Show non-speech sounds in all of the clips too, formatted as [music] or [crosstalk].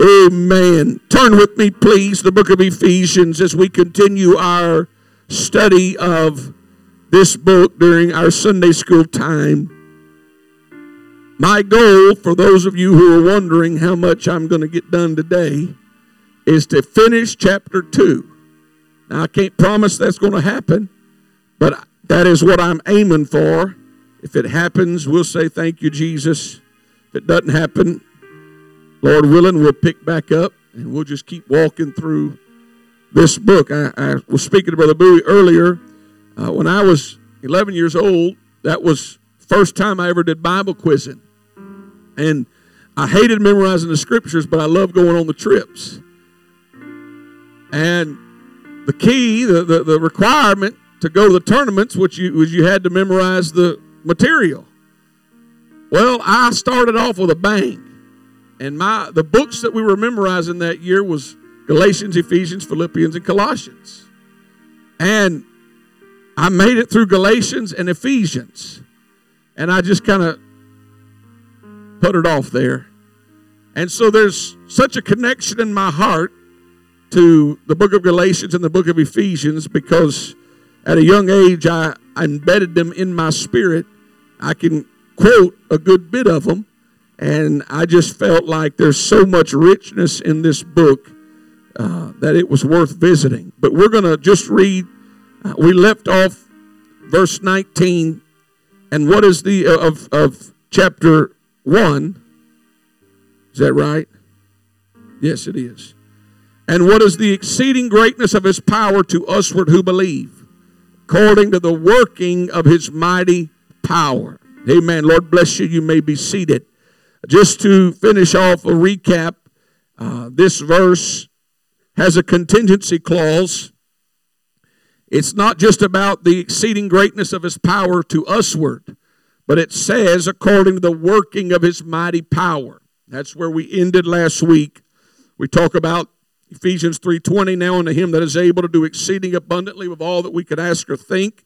Amen. Turn with me, please, the book of Ephesians as we continue our study of this book during our Sunday school time. My goal, for those of you who are wondering how much I'm going to get done today, is to finish chapter 2. Now, I can't promise that's going to happen, but that is what I'm aiming for. If it happens, we'll say, Thank you, Jesus. If it doesn't happen, Lord willing, we'll pick back up and we'll just keep walking through this book. I, I was speaking to Brother Bowie earlier. Uh, when I was 11 years old, that was first time I ever did Bible quizzing. And I hated memorizing the scriptures, but I loved going on the trips. And the key, the, the, the requirement to go to the tournaments, which you, was you had to memorize the material. Well, I started off with a bang. And my the books that we were memorizing that year was Galatians, Ephesians, Philippians, and Colossians. And I made it through Galatians and Ephesians. And I just kind of put it off there. And so there's such a connection in my heart to the book of Galatians and the book of Ephesians because at a young age I, I embedded them in my spirit. I can quote a good bit of them. And I just felt like there's so much richness in this book uh, that it was worth visiting. But we're going to just read, uh, we left off verse 19. And what is the, uh, of, of chapter 1? Is that right? Yes, it is. And what is the exceeding greatness of his power to usward who believe, according to the working of his mighty power? Amen. Lord bless you. You may be seated. Just to finish off a recap, uh, this verse has a contingency clause. It's not just about the exceeding greatness of his power to usward, but it says according to the working of his mighty power. That's where we ended last week. We talk about Ephesians 3:20 now unto him that is able to do exceeding abundantly with all that we could ask or think.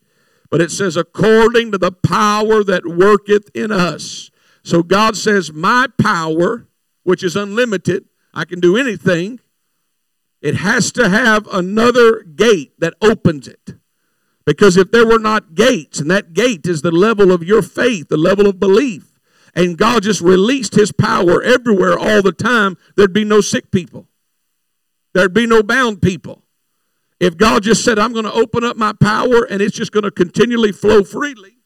But it says according to the power that worketh in us. So God says, My power, which is unlimited, I can do anything. It has to have another gate that opens it. Because if there were not gates, and that gate is the level of your faith, the level of belief, and God just released His power everywhere all the time, there'd be no sick people. There'd be no bound people. If God just said, I'm going to open up my power and it's just going to continually flow freely,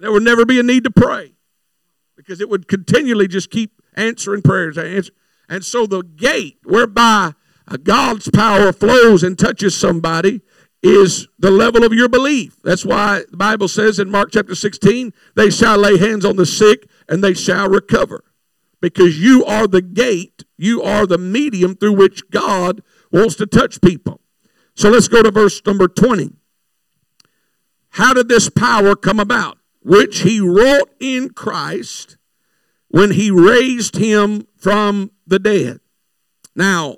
there would never be a need to pray because it would continually just keep answering prayers. And so the gate whereby uh, God's power flows and touches somebody is the level of your belief. That's why the Bible says in Mark chapter 16, they shall lay hands on the sick and they shall recover. Because you are the gate, you are the medium through which God wants to touch people. So let's go to verse number 20. How did this power come about? Which he wrought in Christ when he raised him from the dead. Now,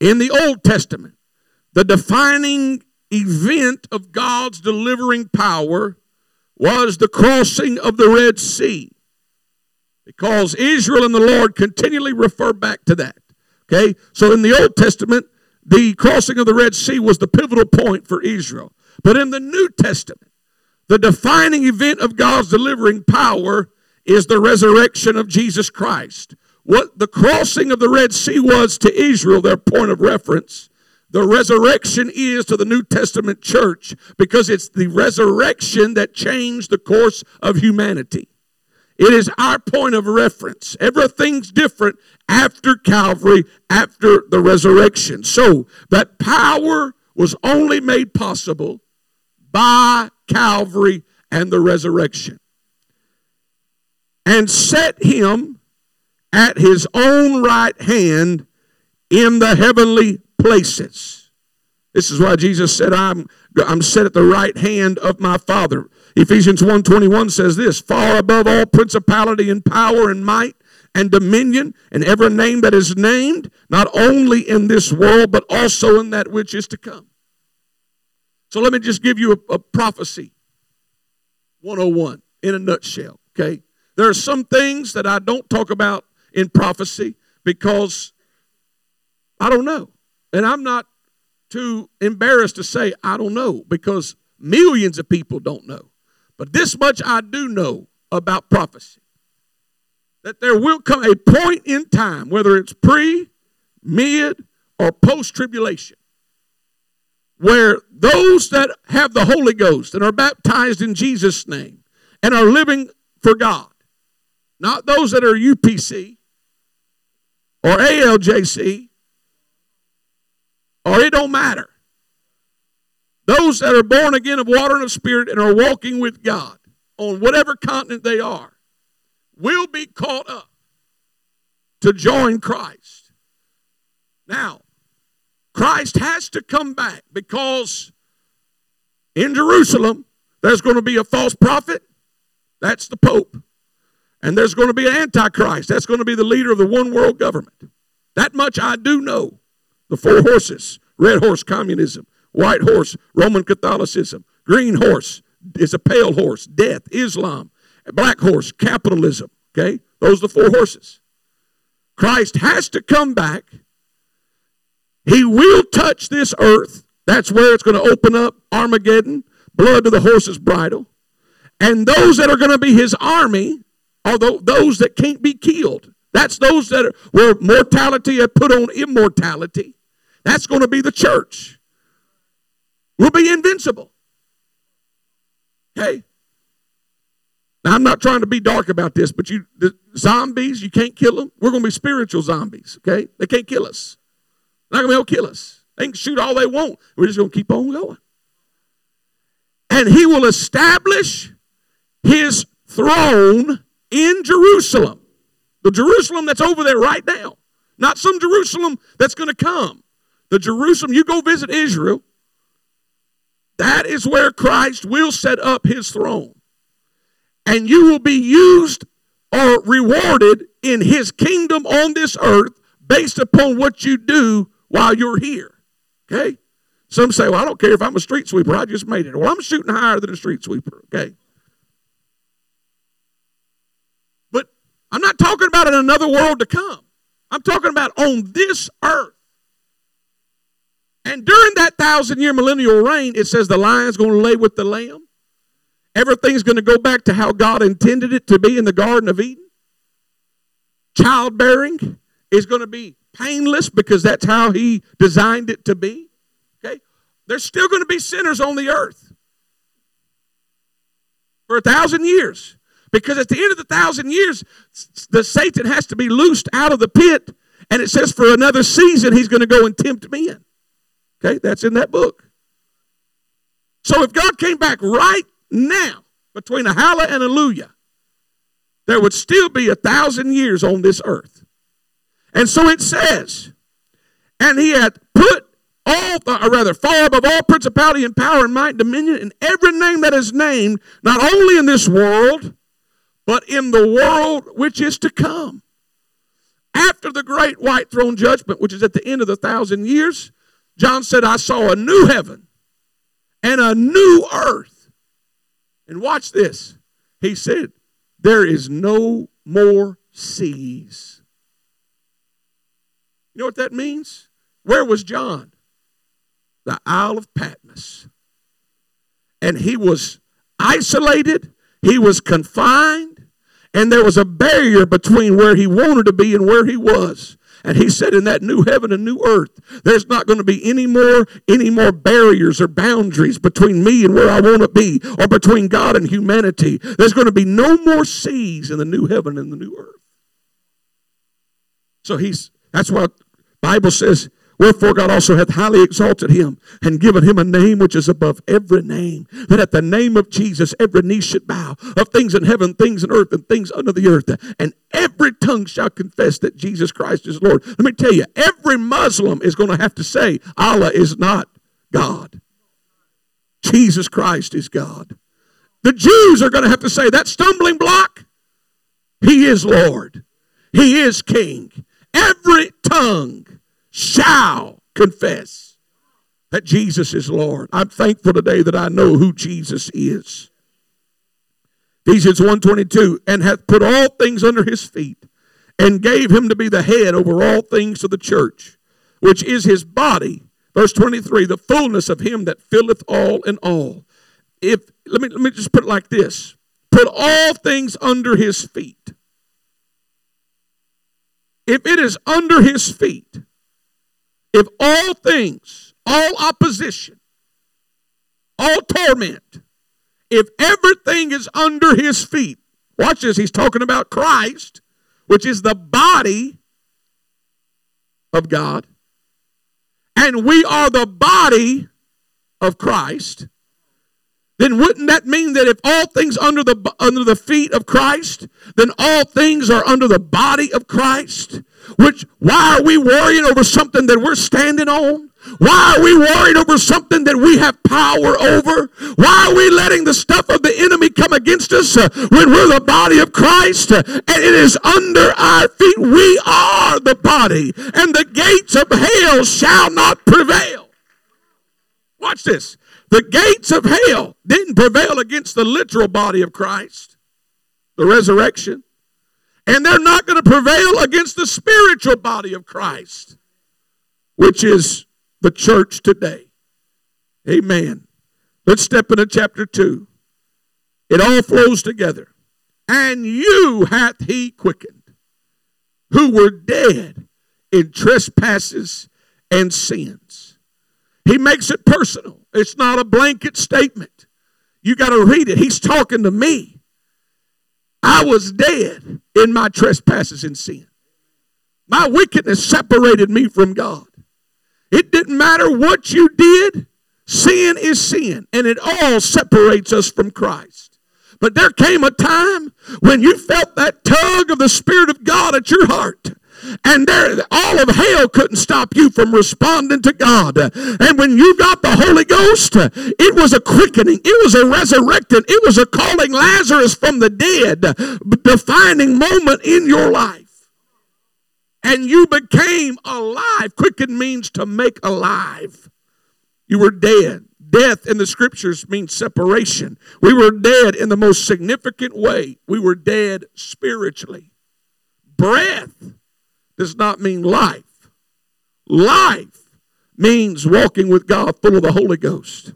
in the Old Testament, the defining event of God's delivering power was the crossing of the Red Sea. Because Israel and the Lord continually refer back to that. Okay? So in the Old Testament, the crossing of the Red Sea was the pivotal point for Israel. But in the New Testament, the defining event of God's delivering power is the resurrection of Jesus Christ. What the crossing of the Red Sea was to Israel, their point of reference, the resurrection is to the New Testament church because it's the resurrection that changed the course of humanity. It is our point of reference. Everything's different after Calvary, after the resurrection. So that power was only made possible by Calvary, and the resurrection. And set him at his own right hand in the heavenly places. This is why Jesus said, I'm, I'm set at the right hand of my Father. Ephesians 1.21 says this, far above all principality and power and might and dominion and every name that is named, not only in this world, but also in that which is to come. So let me just give you a, a prophecy 101 in a nutshell, okay? There are some things that I don't talk about in prophecy because I don't know. And I'm not too embarrassed to say I don't know because millions of people don't know. But this much I do know about prophecy that there will come a point in time, whether it's pre, mid, or post tribulation, where those that have the Holy Ghost and are baptized in Jesus' name and are living for God, not those that are UPC or ALJC, or it don't matter. Those that are born again of water and of spirit and are walking with God on whatever continent they are will be caught up to join Christ. Now, Christ has to come back because in Jerusalem there's going to be a false prophet. That's the Pope. And there's going to be an antichrist. That's going to be the leader of the one world government. That much I do know. The four horses red horse, communism, white horse, Roman Catholicism, green horse is a pale horse, death, Islam, black horse, capitalism. Okay? Those are the four horses. Christ has to come back. He will touch this earth. That's where it's going to open up Armageddon, blood to the horse's bridle. And those that are going to be his army are those that can't be killed. That's those that are where mortality had put on immortality. That's going to be the church. We'll be invincible. Okay? Now, I'm not trying to be dark about this, but you, the zombies, you can't kill them. We're going to be spiritual zombies, okay? They can't kill us. They're not going to be able to kill us. They can shoot all they want. We're just going to keep on going. And he will establish his throne in Jerusalem. The Jerusalem that's over there right now. Not some Jerusalem that's going to come. The Jerusalem, you go visit Israel, that is where Christ will set up his throne and you will be used or rewarded in his kingdom on this earth based upon what you do while you're here. Okay? Some say, well, I don't care if I'm a street sweeper, I just made it. Well, I'm shooting higher than a street sweeper. Okay? But I'm not talking about in another world to come. I'm talking about on this earth. And during that thousand year millennial reign, it says the lion's going to lay with the lamb. Everything's going to go back to how God intended it to be in the Garden of Eden. Childbearing is going to be painless because that's how He designed it to be. Okay? There's still going to be sinners on the earth for a thousand years. Because at the end of the thousand years, the Satan has to be loosed out of the pit, and it says for another season he's going to go and tempt men. Okay, that's in that book. So if God came back right now, between a hallelujah and a there would still be a thousand years on this earth. And so it says, and he had put all, or rather, far above all principality and power and might dominion, and every name that is named, not only in this world, but in the world which is to come. After the great white throne judgment, which is at the end of the thousand years, John said, I saw a new heaven and a new earth. And watch this. He said, There is no more seas. You know what that means? Where was John? The Isle of Patmos. And he was isolated, he was confined, and there was a barrier between where he wanted to be and where he was. And he said, in that new heaven and new earth, there's not going to be any more, any more barriers or boundaries between me and where I want to be, or between God and humanity. There's going to be no more seas in the new heaven and the new earth. So he's that's why Bible says Wherefore God also hath highly exalted him and given him a name which is above every name, that at the name of Jesus every knee should bow of things in heaven, things in earth, and things under the earth, and every tongue shall confess that Jesus Christ is Lord. Let me tell you, every Muslim is going to have to say, Allah is not God. Jesus Christ is God. The Jews are going to have to say, that stumbling block, He is Lord. He is King. Every tongue shall confess that Jesus is Lord. I'm thankful today that I know who Jesus is. Ephesians 1:22 and hath put all things under his feet and gave him to be the head over all things to the church which is his body. Verse 23, the fullness of him that filleth all in all. If let me let me just put it like this. Put all things under his feet. If it is under his feet, if all things, all opposition, all torment, if everything is under his feet, watch this, he's talking about Christ, which is the body of God, and we are the body of Christ, then wouldn't that mean that if all things under the under the feet of Christ, then all things are under the body of Christ? Which why are we worrying over something that we're standing on? Why are we worried over something that we have power over? Why are we letting the stuff of the enemy come against us uh, when we're the body of Christ uh, and it is under our feet? We are the body, and the gates of hell shall not prevail. Watch this. The gates of hell didn't prevail against the literal body of Christ, the resurrection. And they're not going to prevail against the spiritual body of Christ, which is the church today. Amen. Let's step into chapter 2. It all flows together. And you hath he quickened, who were dead in trespasses and sins he makes it personal. It's not a blanket statement. You got to read it. He's talking to me. I was dead in my trespasses and sin. My wickedness separated me from God. It didn't matter what you did, sin is sin, and it all separates us from Christ. But there came a time when you felt that tug of the Spirit of God at your heart and there, of hell couldn't stop you from responding to God. And when you got the Holy Ghost, it was a quickening, it was a resurrecting, it was a calling Lazarus from the dead, defining moment in your life. And you became alive. Quicken means to make alive. You were dead. Death in the scriptures means separation. We were dead in the most significant way. We were dead spiritually. Breath does not mean life. Life means walking with God full of the Holy Ghost.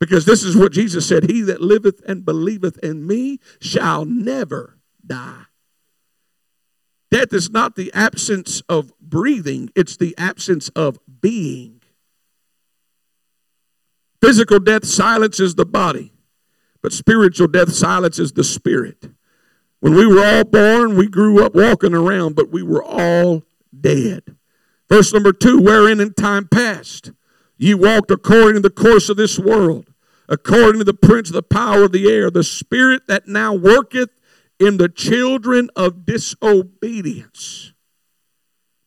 Because this is what Jesus said He that liveth and believeth in me shall never die. Death is not the absence of breathing, it's the absence of being. Physical death silences the body, but spiritual death silences the spirit. When we were all born, we grew up walking around, but we were all dead. Verse number two, wherein in time past ye walked according to the course of this world, according to the prince of the power of the air, the spirit that now worketh in the children of disobedience.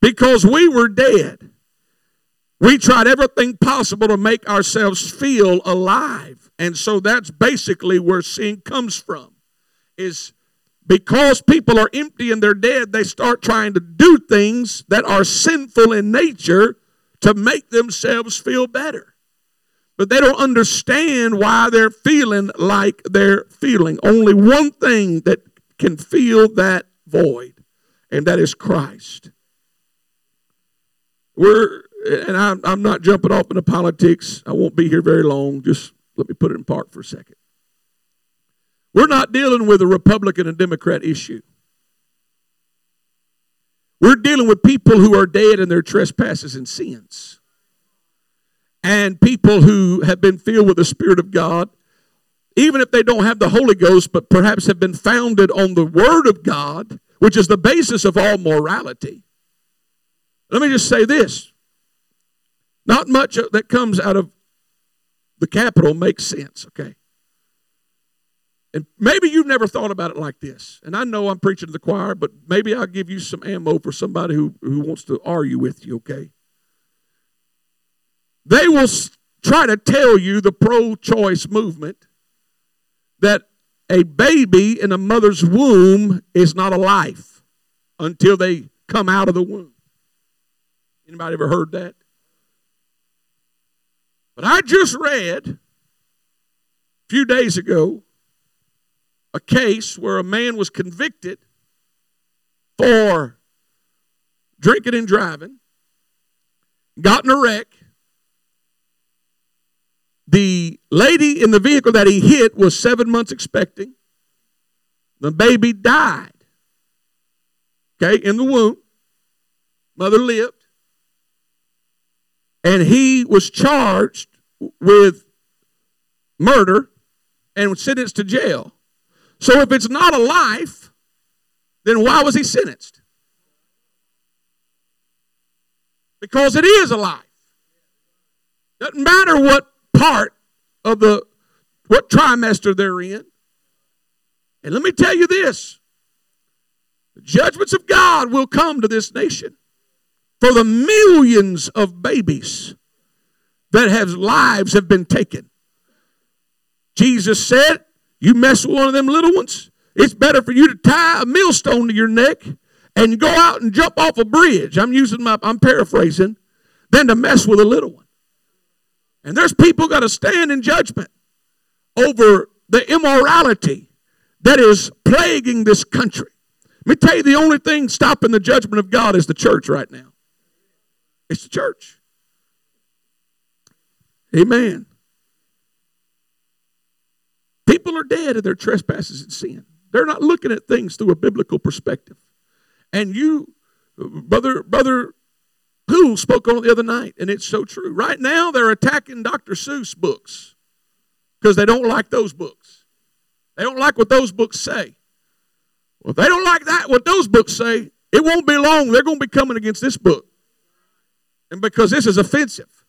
Because we were dead, we tried everything possible to make ourselves feel alive. And so that's basically where sin comes from. Is because people are empty and they're dead, they start trying to do things that are sinful in nature to make themselves feel better. But they don't understand why they're feeling like they're feeling. Only one thing that can fill that void, and that is Christ. We're, and I'm, I'm not jumping off into politics. I won't be here very long. Just let me put it in park for a second. We're not dealing with a Republican and Democrat issue. We're dealing with people who are dead in their trespasses and sins. And people who have been filled with the Spirit of God, even if they don't have the Holy Ghost, but perhaps have been founded on the Word of God, which is the basis of all morality. Let me just say this not much that comes out of the Capitol makes sense, okay? And maybe you've never thought about it like this. And I know I'm preaching to the choir, but maybe I'll give you some ammo for somebody who, who wants to argue with you, okay? They will try to tell you, the pro choice movement, that a baby in a mother's womb is not a life until they come out of the womb. Anybody ever heard that? But I just read a few days ago a case where a man was convicted for drinking and driving, got in a wreck. The lady in the vehicle that he hit was seven months expecting. The baby died. Okay, in the womb. Mother lived. And he was charged with murder and was sentenced to jail. So if it's not a life, then why was he sentenced? Because it is a life. Doesn't matter what part of the what trimester they're in. And let me tell you this the judgments of God will come to this nation for the millions of babies that have lives have been taken. Jesus said, You mess with one of them little ones, it's better for you to tie a millstone to your neck and go out and jump off a bridge. I'm using my, I'm paraphrasing, than to mess with a little one. And there's people got to stand in judgment over the immorality that is plaguing this country. Let me tell you, the only thing stopping the judgment of God is the church right now. It's the church. Amen. People are dead in their trespasses and sin. They're not looking at things through a biblical perspective. And you, brother, brother who spoke on it the other night, and it's so true. Right now, they're attacking Dr. Seuss books because they don't like those books. They don't like what those books say. Well, if they don't like that, what those books say, it won't be long. They're going to be coming against this book. And because this is offensive,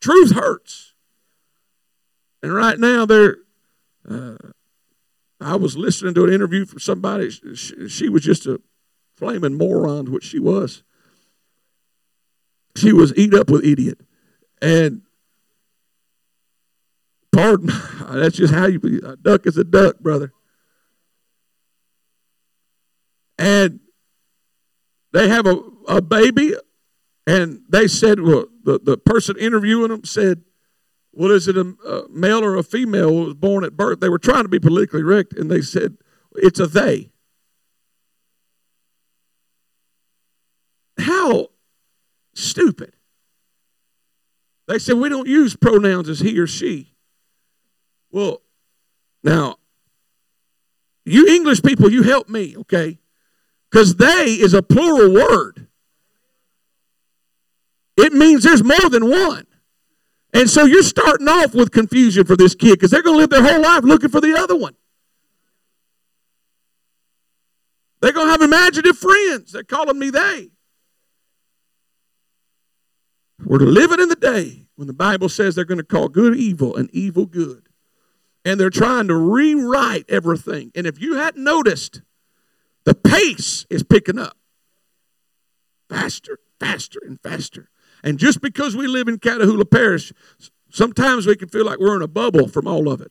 truth hurts. And right now, they're. Uh, I was listening to an interview from somebody. She, she was just a flaming moron, which she was. She was eat up with idiot. And pardon, [laughs] that's just how you be. a duck is a duck, brother. And they have a, a baby, and they said, well, the, the person interviewing them said, well, is it a, a male or a female was born at birth? They were trying to be politically correct, and they said, it's a they. How stupid. They said, we don't use pronouns as he or she. Well, now, you English people, you help me, okay? Because they is a plural word. It means there's more than one. And so you're starting off with confusion for this kid because they're going to live their whole life looking for the other one. They're going to have imaginative friends. They're calling me they. We're living in the day when the Bible says they're going to call good evil and evil good. And they're trying to rewrite everything. And if you hadn't noticed, the pace is picking up faster, faster, and faster. And just because we live in Catahoula Parish, sometimes we can feel like we're in a bubble from all of it.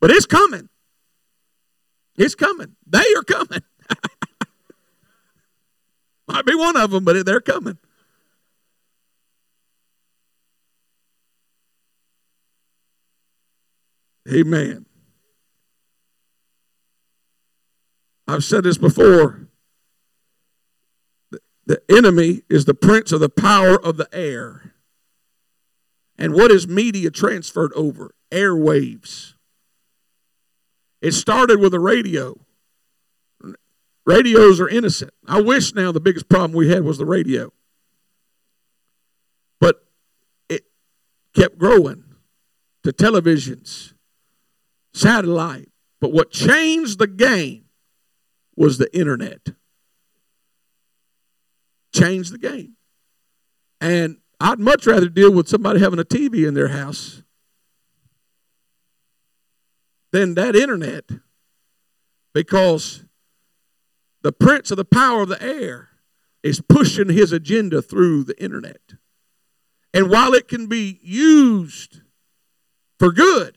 But it's coming. It's coming. They are coming. [laughs] Might be one of them, but they're coming. Amen. I've said this before. The enemy is the prince of the power of the air. And what is media transferred over? Airwaves. It started with a radio. Radios are innocent. I wish now the biggest problem we had was the radio. But it kept growing to televisions, satellite. But what changed the game was the internet. Changed the game. And I'd much rather deal with somebody having a TV in their house than that internet because the prince of the power of the air is pushing his agenda through the internet. And while it can be used for good,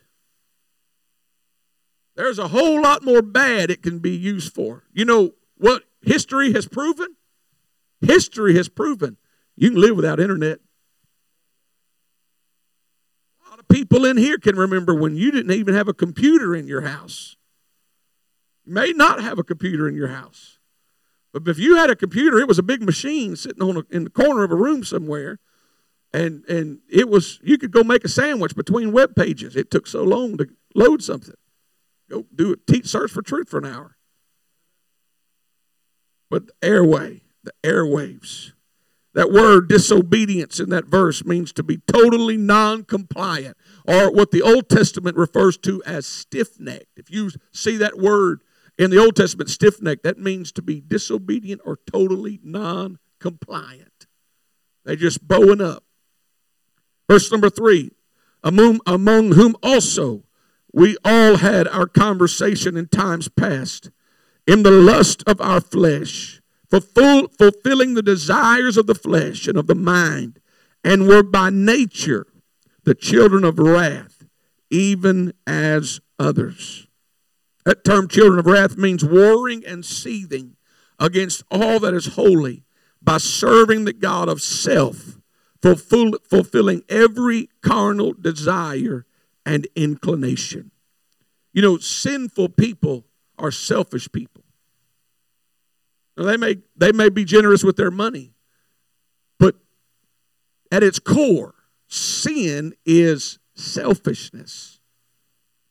there's a whole lot more bad it can be used for. You know what history has proven? History has proven you can live without internet. A lot of people in here can remember when you didn't even have a computer in your house. You may not have a computer in your house. But if you had a computer, it was a big machine sitting on a, in the corner of a room somewhere, and and it was you could go make a sandwich between web pages. It took so long to load something. Go do it. Teach search for truth for an hour. But airway, the airwaves. That word disobedience in that verse means to be totally non compliant, or what the Old Testament refers to as stiff necked. If you see that word in the Old Testament, stiff necked, that means to be disobedient or totally non compliant. They're just bowing up. Verse number three among, among whom also we all had our conversation in times past in the lust of our flesh, fulfill, fulfilling the desires of the flesh and of the mind, and were by nature the children of wrath, even as others. That term, children of wrath, means warring and seething against all that is holy by serving the God of self, fulfill, fulfilling every carnal desire and inclination. You know, sinful people are selfish people. Now, they may they may be generous with their money, but at its core, sin is selfishness,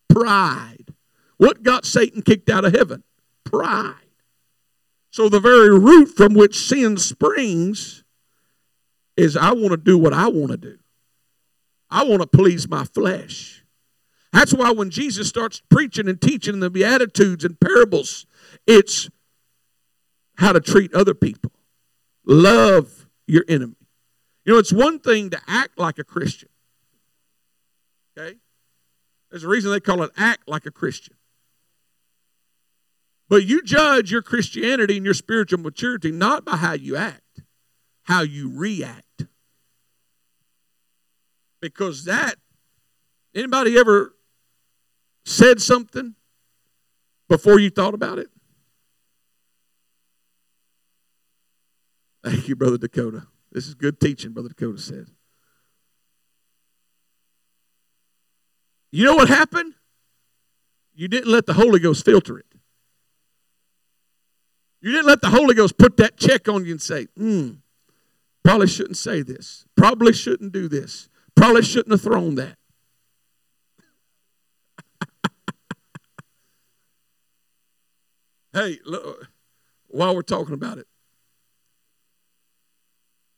pride. What got Satan kicked out of heaven? Pride. So the very root from which sin springs is I want to do what I want to do. I want to please my flesh. That's why when Jesus starts preaching and teaching the Beatitudes and parables, it's how to treat other people. Love your enemy. You know, it's one thing to act like a Christian. Okay? There's a reason they call it act like a Christian. But you judge your Christianity and your spiritual maturity not by how you act, how you react. Because that, anybody ever said something before you thought about it? Thank you, Brother Dakota. This is good teaching, Brother Dakota said. You know what happened? You didn't let the Holy Ghost filter it. You didn't let the Holy Ghost put that check on you and say, hmm, probably shouldn't say this. Probably shouldn't do this. Probably shouldn't have thrown that. [laughs] hey, look, while we're talking about it,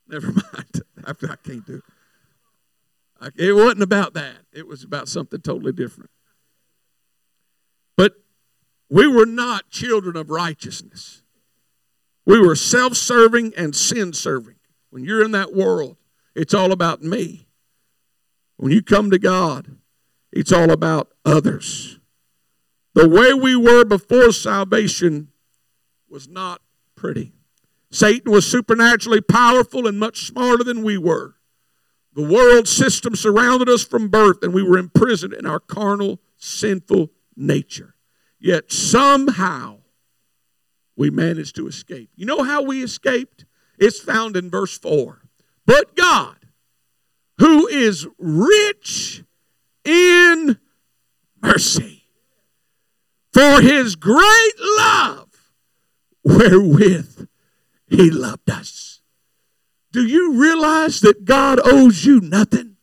never [laughs] mind. I, can't do it. it wasn't about that. It was about something totally different. But we were not children of righteousness. We were self serving and sin serving. When you're in that world, it's all about me. When you come to God, it's all about others. The way we were before salvation was not pretty. Satan was supernaturally powerful and much smarter than we were. The world system surrounded us from birth, and we were imprisoned in our carnal, sinful nature. Yet somehow we managed to escape. You know how we escaped? It's found in verse 4. But God, who is rich in mercy, for his great love wherewith he loved us. Do you realize that God owes you nothing?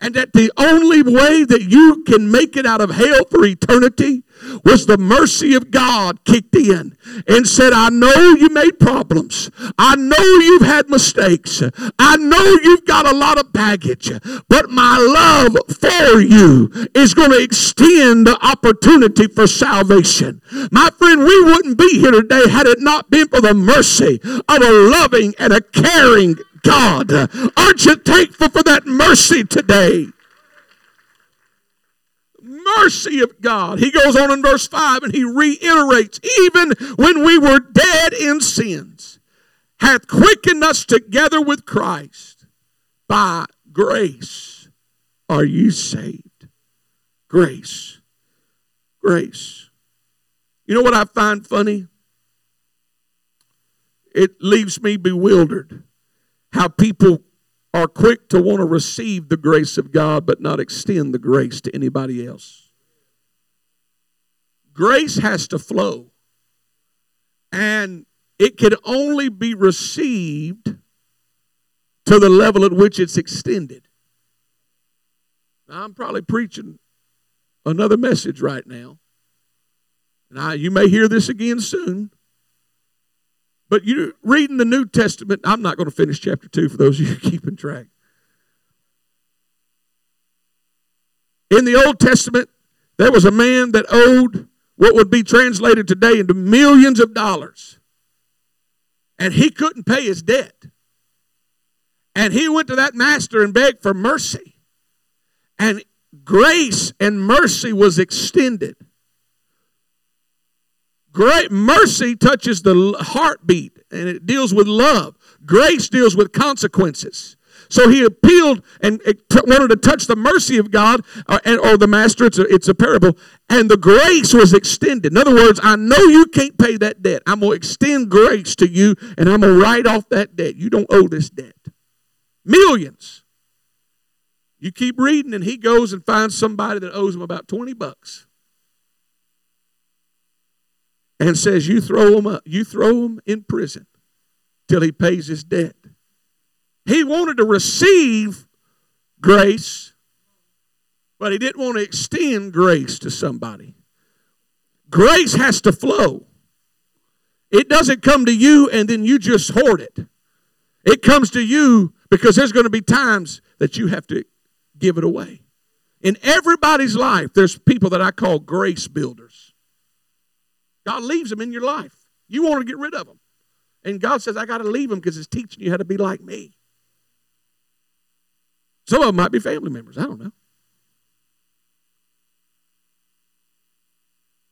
And that the only way that you can make it out of hell for eternity was the mercy of God kicked in and said, I know you made problems. I know you've had mistakes. I know you've got a lot of baggage, but my love for you is going to extend the opportunity for salvation. My friend, we wouldn't be here today had it not been for the mercy of a loving and a caring God. Aren't you thankful for that mercy today? Mercy of God. He goes on in verse 5 and he reiterates, even when we were dead in sins, hath quickened us together with Christ. By grace are you saved. Grace. Grace. You know what I find funny? It leaves me bewildered how people are quick to want to receive the grace of God but not extend the grace to anybody else. Grace has to flow. And it can only be received to the level at which it's extended. Now, I'm probably preaching another message right now. And I, you may hear this again soon. But you reading the New Testament, I'm not going to finish chapter 2 for those of you [laughs] keeping track. In the Old Testament, there was a man that owed what would be translated today into millions of dollars. And he couldn't pay his debt. And he went to that master and begged for mercy. And grace and mercy was extended. Great mercy touches the heartbeat and it deals with love. Grace deals with consequences. So he appealed and wanted to touch the mercy of God uh, or the master. It's a, it's a parable. And the grace was extended. In other words, I know you can't pay that debt. I'm going to extend grace to you and I'm going to write off that debt. You don't owe this debt. Millions. You keep reading, and he goes and finds somebody that owes him about 20 bucks. And says, You throw him up, uh, you throw him in prison till he pays his debt. He wanted to receive grace, but he didn't want to extend grace to somebody. Grace has to flow. It doesn't come to you and then you just hoard it. It comes to you because there's going to be times that you have to give it away. In everybody's life, there's people that I call grace builders. God leaves them in your life. You want to get rid of them. And God says, I got to leave them because it's teaching you how to be like me. Some of them might be family members. I don't know.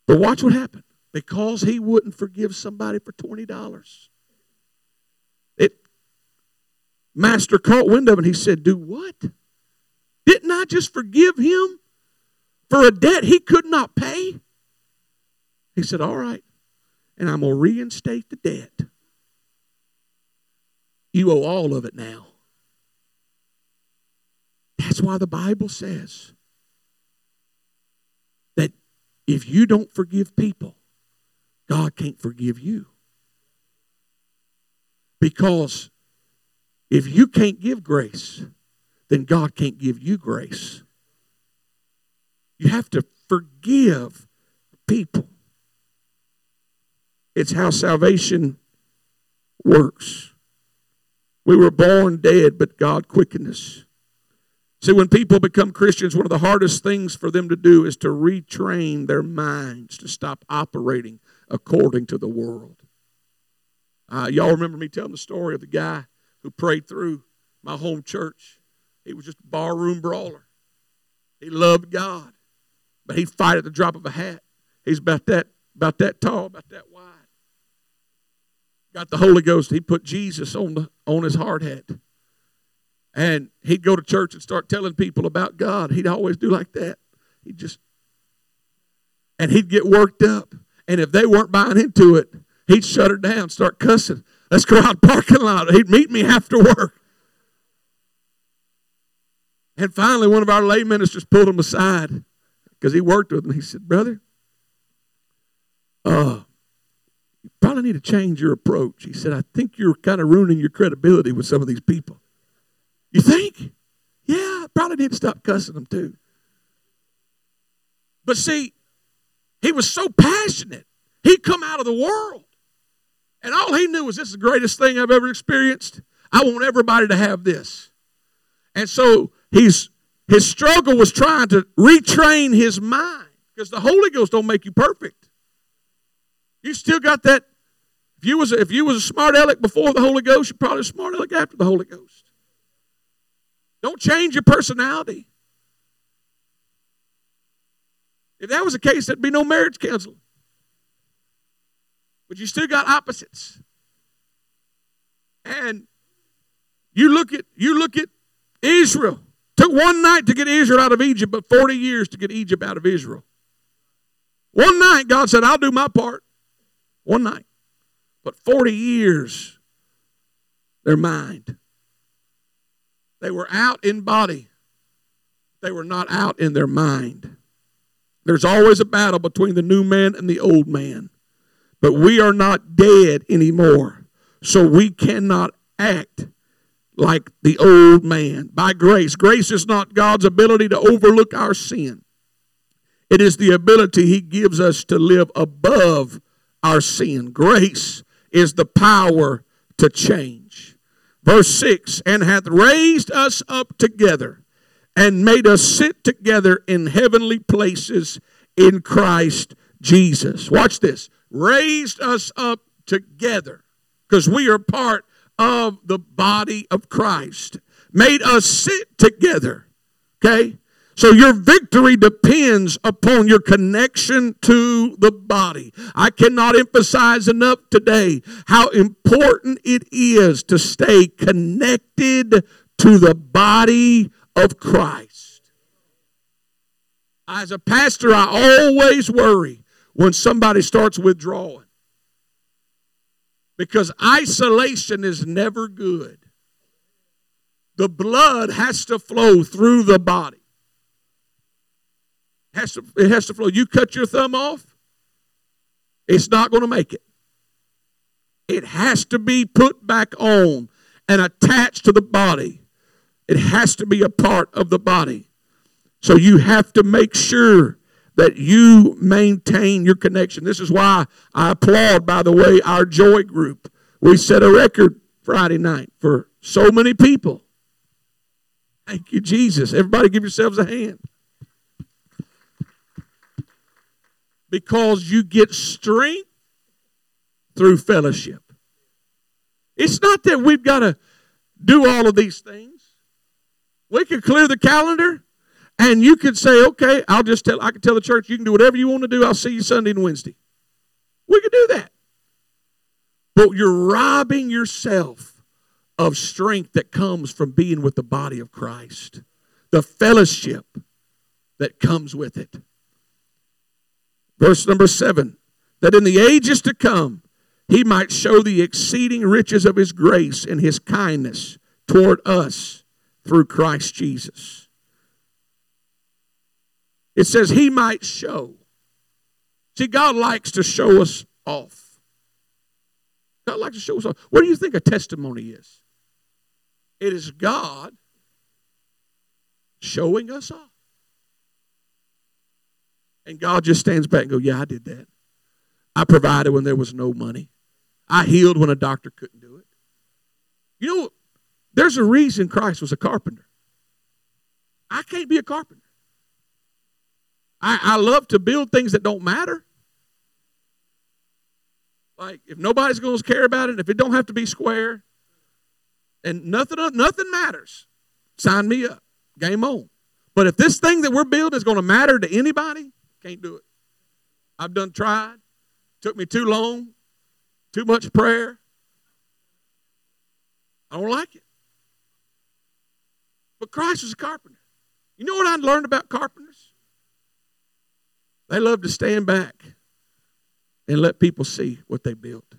But watch what happened. Because he wouldn't forgive somebody for $20. It master caught wind of it and he said, Do what? Didn't I just forgive him for a debt he could not pay? He said, All right, and I'm going to reinstate the debt. You owe all of it now. That's why the Bible says that if you don't forgive people, God can't forgive you. Because if you can't give grace, then God can't give you grace. You have to forgive people. It's how salvation works. We were born dead, but God quickened us. See, when people become Christians, one of the hardest things for them to do is to retrain their minds to stop operating according to the world. Uh, y'all remember me telling the story of the guy who prayed through my home church. He was just a barroom brawler. He loved God, but he'd fight at the drop of a hat. He's about that, about that tall, about that wide. Got the Holy Ghost. He put Jesus on the on his hard hat. And he'd go to church and start telling people about God. He'd always do like that. He'd just, and he'd get worked up. And if they weren't buying into it, he'd shut her down, start cussing. Let's go out parking lot. He'd meet me after work. And finally, one of our lay ministers pulled him aside because he worked with him. He said, Brother, uh, you probably need to change your approach. He said, I think you're kind of ruining your credibility with some of these people. You think? Yeah, probably need to stop cussing them too. But see, he was so passionate. He'd come out of the world. And all he knew was this is the greatest thing I've ever experienced. I want everybody to have this. And so he's his struggle was trying to retrain his mind because the Holy Ghost don't make you perfect. You still got that. If you was a, if you was a smart aleck before the Holy Ghost, you're probably a smart aleck after the Holy Ghost. Don't change your personality. If that was the case, there'd be no marriage counseling. But you still got opposites. And you look at you look at Israel. Took one night to get Israel out of Egypt, but 40 years to get Egypt out of Israel. One night, God said, I'll do my part. One night. But 40 years, their mind. They were out in body, they were not out in their mind. There's always a battle between the new man and the old man. But we are not dead anymore. So we cannot act like the old man. By grace. Grace is not God's ability to overlook our sin. It is the ability He gives us to live above our sin. Grace is the power to change. Verse 6 And hath raised us up together and made us sit together in heavenly places in Christ Jesus. Watch this. Raised us up together because we are part of the body of Christ. Made us sit together. Okay? So your victory depends upon your connection to the body. I cannot emphasize enough today how important it is to stay connected to the body of Christ. As a pastor, I always worry when somebody starts withdrawing because isolation is never good. The blood has to flow through the body. It has to, it has to flow. You cut your thumb off, it's not going to make it. It has to be put back on and attached to the body. It has to be a part of the body. So you have to make sure that you maintain your connection. This is why I applaud, by the way, our joy group. We set a record Friday night for so many people. Thank you, Jesus. Everybody give yourselves a hand. Because you get strength through fellowship. It's not that we've got to do all of these things. We could clear the calendar and you could say, okay, I'll just tell, I can tell the church, you can do whatever you want to do. I'll see you Sunday and Wednesday. We could do that. But you're robbing yourself of strength that comes from being with the body of Christ, the fellowship that comes with it. Verse number seven that in the ages to come he might show the exceeding riches of his grace and his kindness toward us through Christ Jesus. It says he might show. See, God likes to show us off. God likes to show us off. What do you think a testimony is? It is God showing us off. And God just stands back and goes, Yeah, I did that. I provided when there was no money. I healed when a doctor couldn't do it. You know, there's a reason Christ was a carpenter. I can't be a carpenter. I, I love to build things that don't matter. Like if nobody's going to care about it, if it don't have to be square, and nothing nothing matters, sign me up. Game on. But if this thing that we're building is going to matter to anybody, can't do it. I've done tried. Took me too long. Too much prayer. I don't like it. But Christ was a carpenter. You know what I learned about carpenters? They love to stand back and let people see what they built.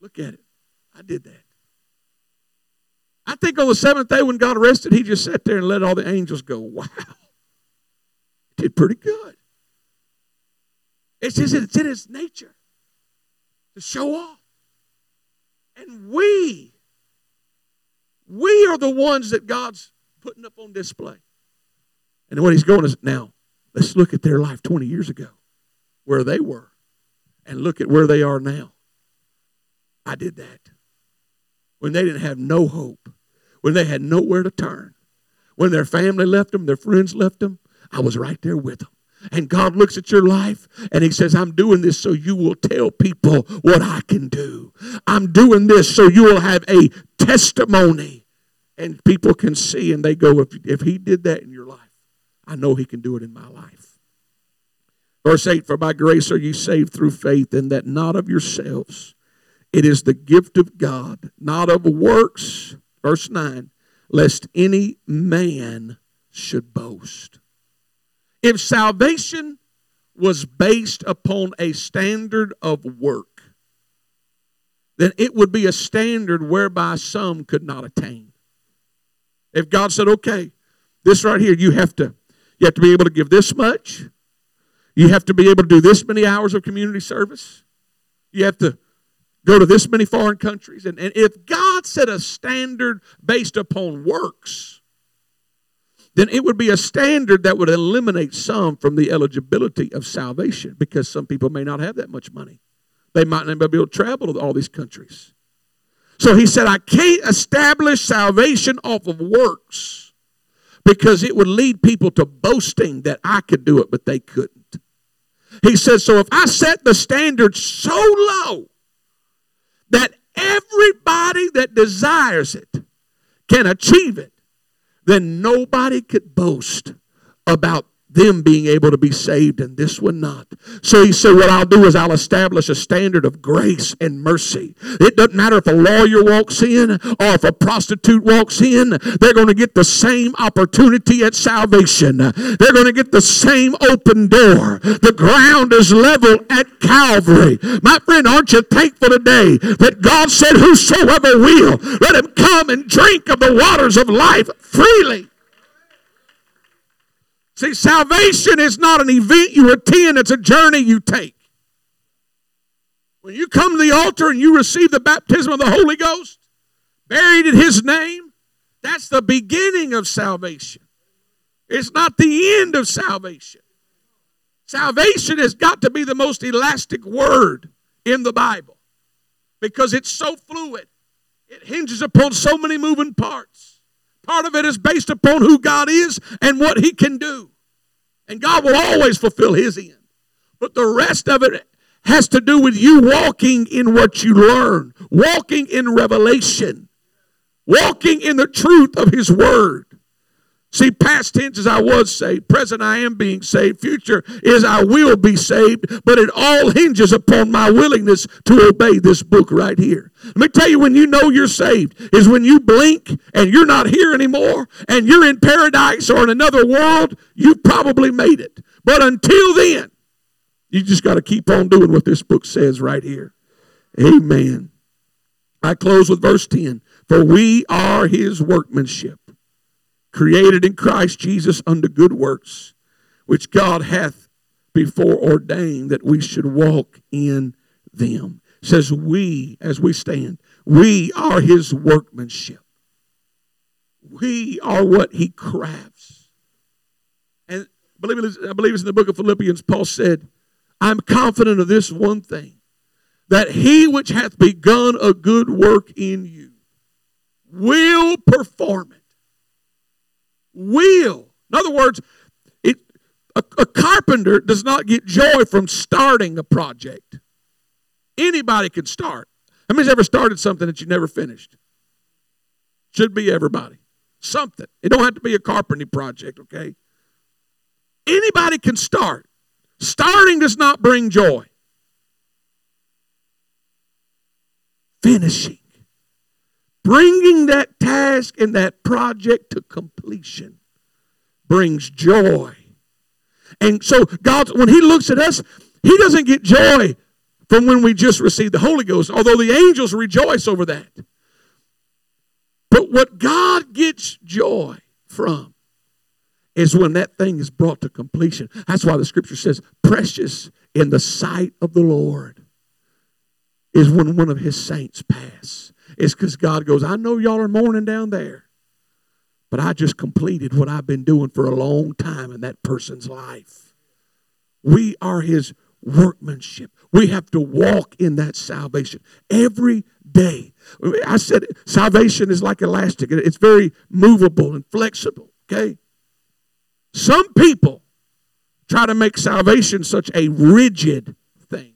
Look at it. I did that. I think on the seventh day when God rested, he just sat there and let all the angels go, [laughs] wow. Did pretty good. It's just it's in his nature to show off. And we we are the ones that God's putting up on display. And what he's going is now, let's look at their life 20 years ago, where they were, and look at where they are now. I did that. When they didn't have no hope, when they had nowhere to turn, when their family left them, their friends left them, I was right there with them. And God looks at your life and He says, I'm doing this so you will tell people what I can do. I'm doing this so you will have a testimony. And people can see and they go, if, if He did that in your life, I know He can do it in my life. Verse 8 For by grace are ye saved through faith, and that not of yourselves. It is the gift of God, not of works. Verse 9 Lest any man should boast. If salvation was based upon a standard of work, then it would be a standard whereby some could not attain. If God said, okay, this right here, you have to, you have to be able to give this much, You have to be able to do this many hours of community service. You have to go to this many foreign countries. And, and if God set a standard based upon works, then it would be a standard that would eliminate some from the eligibility of salvation because some people may not have that much money. They might not be able to travel to all these countries. So he said, I can't establish salvation off of works because it would lead people to boasting that I could do it, but they couldn't. He says, So if I set the standard so low that everybody that desires it can achieve it, then nobody could boast about them being able to be saved and this one not. So he said, What I'll do is I'll establish a standard of grace and mercy. It doesn't matter if a lawyer walks in or if a prostitute walks in, they're going to get the same opportunity at salvation. They're going to get the same open door. The ground is level at Calvary. My friend, aren't you thankful today that God said, Whosoever will, let him come and drink of the waters of life freely. See, salvation is not an event you attend, it's a journey you take. When you come to the altar and you receive the baptism of the Holy Ghost, buried in His name, that's the beginning of salvation. It's not the end of salvation. Salvation has got to be the most elastic word in the Bible because it's so fluid. It hinges upon so many moving parts. Part of it is based upon who God is and what He can do. And God will always fulfill His end. But the rest of it has to do with you walking in what you learn, walking in revelation, walking in the truth of His Word. See, past tense is I was saved, present I am being saved, future is I will be saved, but it all hinges upon my willingness to obey this book right here. Let me tell you when you know you're saved is when you blink and you're not here anymore and you're in paradise or in another world, you probably made it. But until then, you just got to keep on doing what this book says right here. Amen. I close with verse 10 For we are his workmanship created in Christ Jesus unto good works, which God hath before ordained that we should walk in them. It says we, as we stand, we are his workmanship. We are what he crafts. And believe, I believe it's in the book of Philippians, Paul said, I'm confident of this one thing, that he which hath begun a good work in you will perform it will. In other words, it, a, a carpenter does not get joy from starting a project. Anybody can start. How many's ever started something that you never finished? Should be everybody. Something. It don't have to be a carpentry project, okay? Anybody can start. Starting does not bring joy. Finishing bringing that task and that project to completion brings joy. And so God, when He looks at us, He doesn't get joy from when we just received the Holy Ghost, although the angels rejoice over that. But what God gets joy from is when that thing is brought to completion. That's why the scripture says, precious in the sight of the Lord is when one of his saints pass. It's because God goes, I know y'all are mourning down there, but I just completed what I've been doing for a long time in that person's life. We are His workmanship. We have to walk in that salvation every day. I said salvation is like elastic, it's very movable and flexible, okay? Some people try to make salvation such a rigid thing.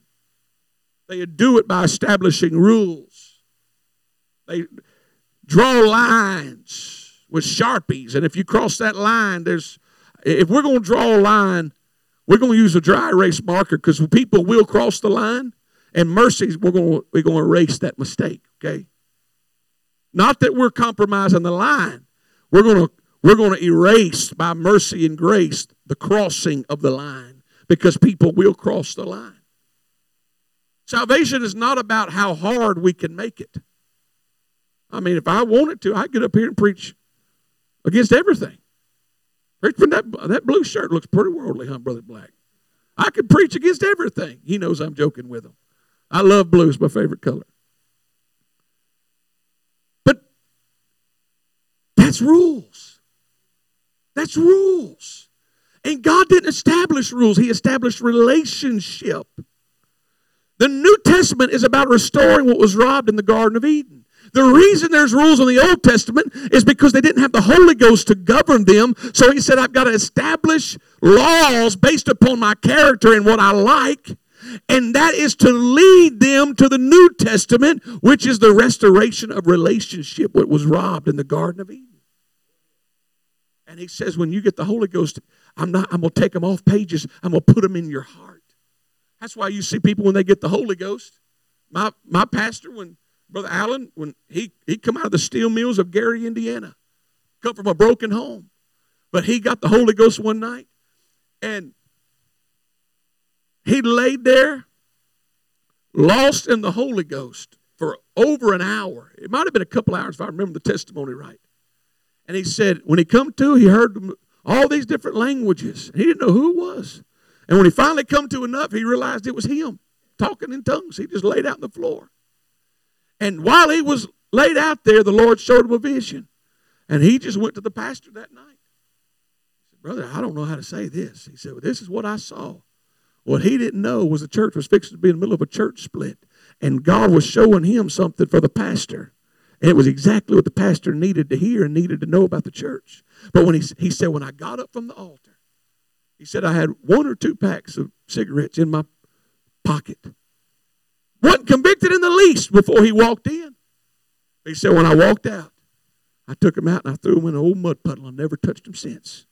They do it by establishing rules they draw lines with sharpies, and if you cross that line, there's if we're going to draw a line, we're going to use a dry erase marker because people will cross the line, and mercy, we're going to, we're going to erase that mistake. Okay. Not that we're compromising the line. We're going to we're going to erase by mercy and grace the crossing of the line because people will cross the line. Salvation is not about how hard we can make it. I mean, if I wanted to, I'd get up here and preach against everything. Preach from that, that blue shirt looks pretty worldly, huh, Brother Black? I can preach against everything. He knows I'm joking with him. I love blue, it's my favorite color. But that's rules. That's rules. And God didn't establish rules, He established relationship. The New Testament is about restoring what was robbed in the Garden of Eden. The reason there's rules in the Old Testament is because they didn't have the Holy Ghost to govern them. So he said, I've got to establish laws based upon my character and what I like. And that is to lead them to the New Testament, which is the restoration of relationship, what was robbed in the Garden of Eden. And he says, when you get the Holy Ghost, I'm not, I'm gonna take them off pages, I'm gonna put them in your heart. That's why you see people when they get the Holy Ghost. My my pastor, when Brother Allen, when he, he come out of the steel mills of Gary, Indiana, come from a broken home. But he got the Holy Ghost one night and he laid there lost in the Holy Ghost for over an hour. It might have been a couple hours if I remember the testimony right. And he said, when he come to, he heard all these different languages. He didn't know who it was. And when he finally come to enough, he realized it was him talking in tongues. He just laid out on the floor. And while he was laid out there, the Lord showed him a vision. And he just went to the pastor that night. He said, Brother, I don't know how to say this. He said, Well, this is what I saw. What he didn't know was the church was fixing to be in the middle of a church split. And God was showing him something for the pastor. And it was exactly what the pastor needed to hear and needed to know about the church. But when he, he said, when I got up from the altar, he said, I had one or two packs of cigarettes in my pocket wasn't convicted in the least before he walked in. He said, when I walked out, I took him out and I threw him in an old mud puddle. I never touched him since.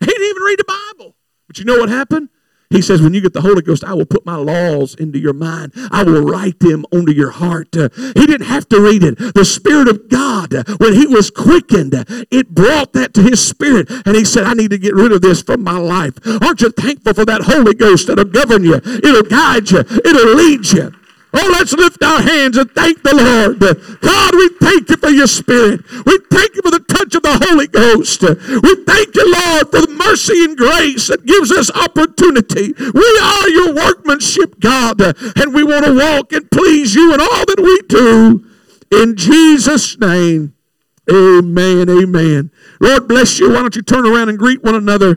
He didn't even read the Bible. But you know what happened? He says, when you get the Holy Ghost, I will put my laws into your mind. I will write them onto your heart. He didn't have to read it. The Spirit of God, when he was quickened, it brought that to his spirit. And he said, I need to get rid of this from my life. Aren't you thankful for that Holy Ghost that'll govern you? It'll guide you. It'll lead you. Oh, let's lift our hands and thank the Lord. God, we thank you for your spirit. We thank you for the touch of the Holy Ghost. We thank you, Lord, for the mercy and grace that gives us opportunity. We are your workmanship, God, and we want to walk and please you in all that we do. In Jesus' name, amen, amen. Lord bless you. Why don't you turn around and greet one another?